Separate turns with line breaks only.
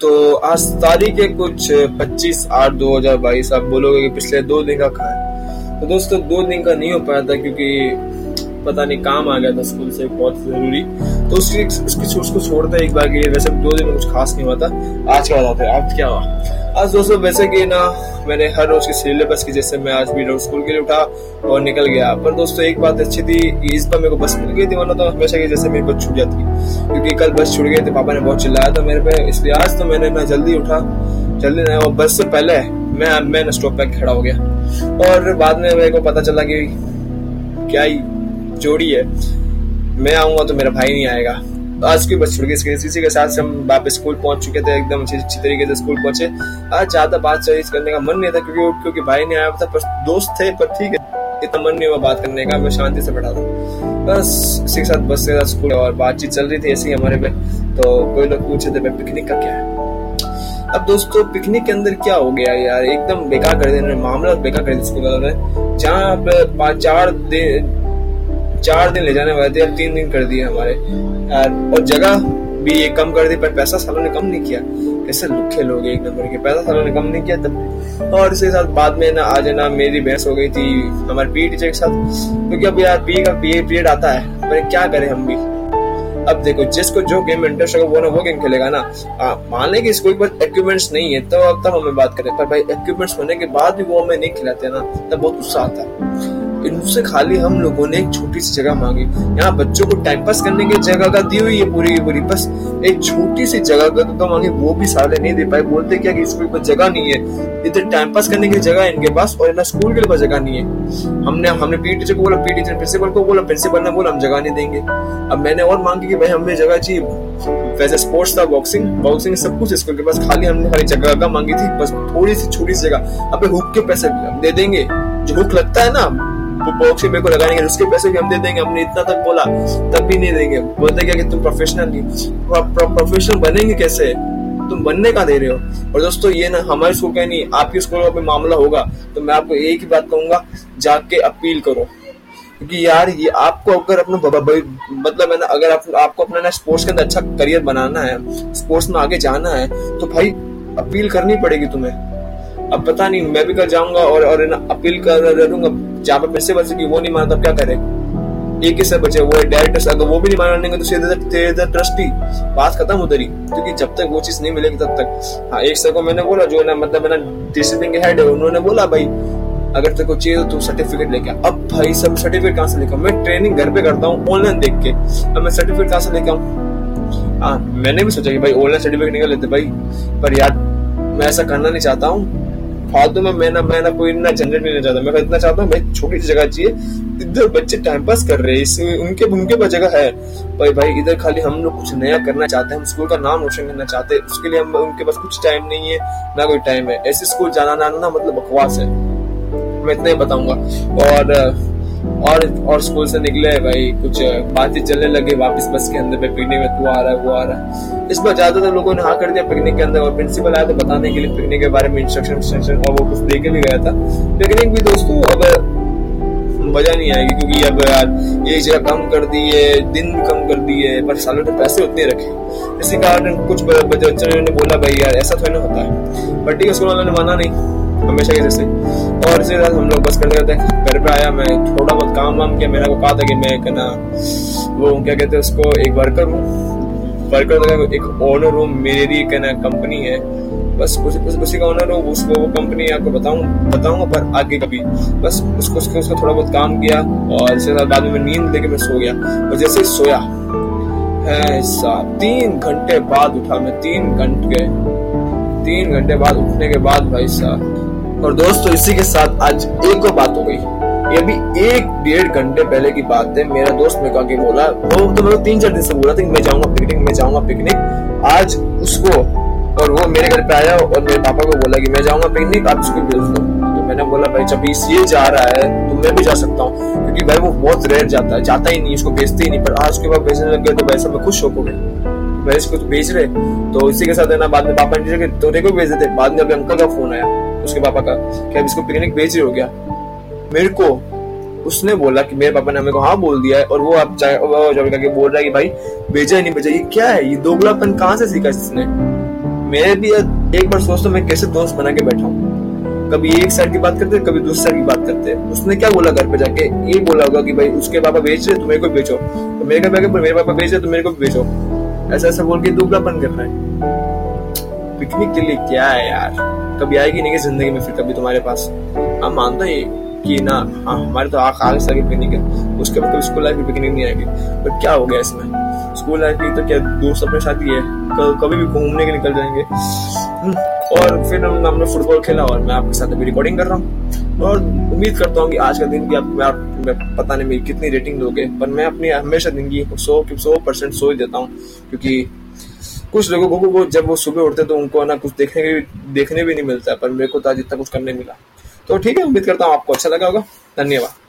तो आज तारीख है कुछ 25 आठ 2022 आप बोलोगे कि पिछले दो दिन का कहा है तो दोस्तों, दो दिन का नहीं हो पाया था क्योंकि पता नहीं काम आ गया था स्कूल से, बहुत ज़रूरी। तो उसकी उसकी उसको छोड़ते एक बार के लिए। वैसे दो दिन कुछ खास नहीं हुआ था। आज क्या बताते हैं? आज क्या हुआ? आज दोस्तों, वैसे कि ना, मैंने हर रोज की सिलेबस की जैसे मैं आज भी रोज स्कूल के लिए उठा और निकल गया। पर दोस्तों, एक बात अच्छी थी, इस बार मेरे को बस मिल गई थी, वरना तो हमेशा की जैसे मेरी बस छूट जाती क्योंकि कल बस छूट गई थी, पापा ने बहुत चिल्लाया था मेरे पे, इसलिए आज तो मैंने ना जल्दी उठा, जल्दी ना, और बस से पहले मैं मैं स्टॉप पे खड़ा हो गया। और बाद में मेरे को पता चला कि क्या ही जोड़ी है। मैं आऊँगा तो मेरा भाई नहीं आएगा। आज की बस छुड़ गई इसी के साथ से हम वापस स्कूल पहुँच चुके थे। एकदम अच्छी अच्छी तरीके से स्कूल पहुँचे। आज ज़्यादा बात चीज़ करने का मन नहीं था क्योंकि क्योंकि भाई नहीं आया था, पर दोस्त थे, पर ठीक है। इतना मन नहीं हुआ बात करने का। मैं शांति से बैठा था। बस इसी के साथ बस साथ स्कूल और बातचीत चल रही थी ऐसे ही हमारे पे। तो कोई लोग पूछे थे पिकनिक का क्या है? अब दोस्तों पिकनिक के अंदर क्या हो गया यार? एकदम बेकार कर दिया मामला बेकार कर दिया स्कूल वालों ने। जहाँ चार दिन चार दिन ले जाने वाले थे, अब तीन दिन कर दिए हमारे। और जगह भी ये कम कर दी, पर पैसा सालों ने कम नहीं किया। कैसे लुखे लोग एक नंबर के, पैसा सालों ने कम नहीं किया तब। और इसके साथ बाद में ना, आज ना, मेरी बहस हो गई थी, हमारे पी टीचर के साथ। क्योंकि अब यार पी का पी पीरियड आता है, पर क्या करें हम भी। अब देखो, जिसको जो गेम इंटरेस्ट होगा, वो ना वो गेम खेलेगा ना। मान लें कि स्कूल पर इक्विपमेंट्स नहीं है तो अब तब हमें बात करें। पर भाई इक्विपमेंट्स होने के बाद भी वो हमें नहीं खिलाते ना, तब बहुत गुस्सा आता। है इनसे खाली हम लोगों ने एक छोटी सी जगह मांगी। यहाँ बच्चों को टाइम पास करने की जगह का दी हुई है पूरी की पूरी। बस एक छोटी सी जगह का तो मांगे, वो भी सारे नहीं दे पाए। बोलते क्या कि स्कूल पर जगह नहीं है। इधर टाइम पास करने की जगह इनके पास और ना स्कूल के लिए जगह नहीं है। हमने हमने पी टीचर को बोला पी टीचर प्रिंसिपल को बोला प्रिंसिपल ने बोला, हम जगह नहीं देंगे। अब मैंने और मांगी कि भाई हमें जगह चाहिए। वैसे स्पोर्ट्स था बॉक्सिंग बॉक्सिंग सब कुछ स्कूल के पास खाली हमने खाली जगह का मांगी थी। बस थोड़ी सी छोटी सी जगह। अब हुक के पैसे दे देंगे। जो हुक लगता है ना बॉक्सिंग मेरे को लगाएँगे उसके पैसे भी हम दे देंगे हमने इतना तक बोला तब भी नहीं देंगे। बोलते क्या कि तुम प्रोफेशनल नहीं प्रोफेशनल बनेंगे कैसे? तुम बनने का दे रहे हो। और दोस्तों ये ना हमारे स्कूल का नहीं आपके स्कूल का मामला होगा। तो मैं आपको एक ही बात कहूँगा जाके अपील करो। क्योंकि यार ये आपको अगर अपना मतलब है ना अगर आप, आपको अपना ना स्पोर्ट्स के अंदर अच्छा करियर बनाना है स्पोर्ट्स में आगे जाना है तो भाई अपील करनी पड़ेगी तुम्हें। अब पता नहीं, मैं भी कल जाऊँगा और और ना अपील कर दूँगा। जहाँ पे पैसे की वो नहीं मानता क्या करे? एक ही से बचे, वो डायरेक्टर्स अगर वो भी नहीं मानेंगे तो सीधे ट्रस्टी। बात खत्म उधर ही क्योंकि जब तक वो चीज़ नहीं मिलेगी तब तक। हाँ एक सर को मैंने बोला, जो ना मतलब ना डिसिप्लिन के हेड है, उन्होंने बोला, भाई, अगर तेरे को चाहिए तो तू सर्टिफिकेट लेके अब भाई, सब सर्टिफिकेट कहाँ से लेकर मैं ट्रेनिंग घर पे करता हूँ ऑनलाइन देख के। अब मैं सर्टिफिकेट कहाँ से लेके आऊँ? हाँ मैंने भी सोचा कि भाई ऑनलाइन सर्टिफिकेट निकल लेते भाई। पर यार, मैं ऐसा करना नहीं चाहता हूँ। फालतू में मैं ना मैं ना कोई इतना झंझट नहीं चाहता, मैं इतना चाहता हूँ भाई छोटी सी जगह चाहिए, इधर बच्चे टाइम पास कर रहे हैं उनके उनके पास जगह है। भाई भाई, इधर खाली हम लोग कुछ नया करना चाहते हैं, हम स्कूल का नाम रोशन करना चाहते हैं, उसके लिए हम उनके पास कुछ टाइम नहीं है, ना कोई टाइम है। ऐसे स्कूल जाना ना ना मतलब बकवास है। मैं इतना ही बताऊँगा। और और और स्कूल से निकले भाई। कुछ बातचीत चलने लगे, वापस बस के अंदर पिकनिक में तू आ रहा है, वो आ रहा है। इस बार ज़्यादातर लोगों ने हाँ कर दिया पिकनिक के अंदर, और प्रिंसिपल आया तो बताने के लिए पिकनिक के बारे में इंस्ट्रक्शन इंस्ट्रक्शन और वो कुछ दे के भी गया था। पिकनिक भी दोस्तों, अब मज़ा नहीं आएगी, क्योंकि अब यार ये जगह कम कर दी है, दिन कम कर दिए पर सालों ने पैसे उतने रखे। इसी कारण कुछ बच्चों ने बोला, भाई यार, ऐसा थोड़ी ना होता है। बट ठीक है स्कूल वालों ने माना नहीं। हमेशा के जैसे। और इसी तरह हम लोग बस करते करते घर पे आया मैं थोड़ा बहुत काम वाम किया। मेरा को कहा था कि मैं कहना वो क्या कहते हैं उसको एक वर्कर हूँ। वर्कर एक ओनर हूँ। मेरी कहना कंपनी है। बस उस, उस, उसी का ओनर हूँ। उसको वो कंपनी आपको बताऊँ बताऊँगा पर आगे कभी। बस उसको उसको उसको थोड़ा बहुत काम किया और इसके साथ बाद में नींद लेके मैं सो गया। और जैसे सोया है तीन घंटे बाद उठा मैं। तीन घंटे तीन घंटे बाद उठने के बाद भाई साहब और दोस्तों, इसी के साथ आज एक और बात हो गई। ये भी एक डेढ़ घंटे पहले की बात है। मेरा दोस्त मेरे को बोला, वो तो मेरे तीन चार दिन से बोला था मैं जाऊँगा पिकनिक मैं जाऊँगा पिकनिक आज उसको और वो मेरे घर पे आया और मेरे पापा को बोला कि मैं जाऊँगा पिकनिक आप उसको भेज दो। तो मैंने बोला, भाई, जब ये जा रहा है तो मैं भी जा सकता हूँ। क्योंकि भाई, वो बहुत रेयर जाता है, जाता ही नहीं, उसको भेजते ही नहीं, पर आज के बाद भेजने लग गए तो वैसा मैं खुश हो गए। इसको तो भेज रहे तो इसी के साथ है ना बाद में पापा ने तो देखो भेज देते बाद में अभी अंकल का फ़ोन आया, उसके पापा का, कि अब इसको पिकनिक भेज रहे हो क्या? मेरे को, उसने बोला कि मेरे पापा ने हमें को हाँ बोल दिया है, और वो अब जब बोल रहा है कि भाई भेजा ही, नहीं भेजा ये क्या है? ये दोगलापन कहाँ से सीखा इसने? मेरे भी एक बार सोचता मैं कैसे दोस्त बना के बैठा हूँ। कभी एक साइड की बात करते, कभी दूसरी साइड की बात करते। उसने क्या बोला घर पे जाके? ये बोला होगा कि भाई, उसके पापा बेच रहे तो मेरे को बेचो। तो मेरे को मेरे पापा बेच रहे तो मेरे को बेचो। ऐसा ऐसा बोल के दुबलापन कर रहा है। पिकनिक के लिए क्या है यार? कभी आएगी नहीं ज़िंदगी में फिर कभी तुम्हारे पास? हम मानते हैं कि ना हाँ हमारे तो आगे से पिकनिक है। उसके बाद कभी स्कूल लाइफ की पिकनिक नहीं आएगी। बट क्या हो गया इसमें? स्कूल लाइफ की तो क्या दोस्त अपने साथ ही है? कभी भी घूमने के निकल जाएँगे। और फिर हम हमने फुटबॉल खेला और मैं आपके साथ अभी रिकॉर्डिंग कर रहा हूँ। और उम्मीद करता हूँ कि आज का दिन भी आप, आप मैं पता नहीं मेरी कितनी रेटिंग दोगे पर मैं अपनी हमेशा दिन की सौ सौ परसेंट सो ही देता हूँ क्योंकि कुछ लोगों को वो जब वो सुबह उठते तो उनको ना कुछ देखने के देखने भी नहीं मिलता पर मेरे को तो आज इतना कुछ करने मिला। तो ठीक है उम्मीद करता हूँ आपको अच्छा लगा होगा। धन्यवाद।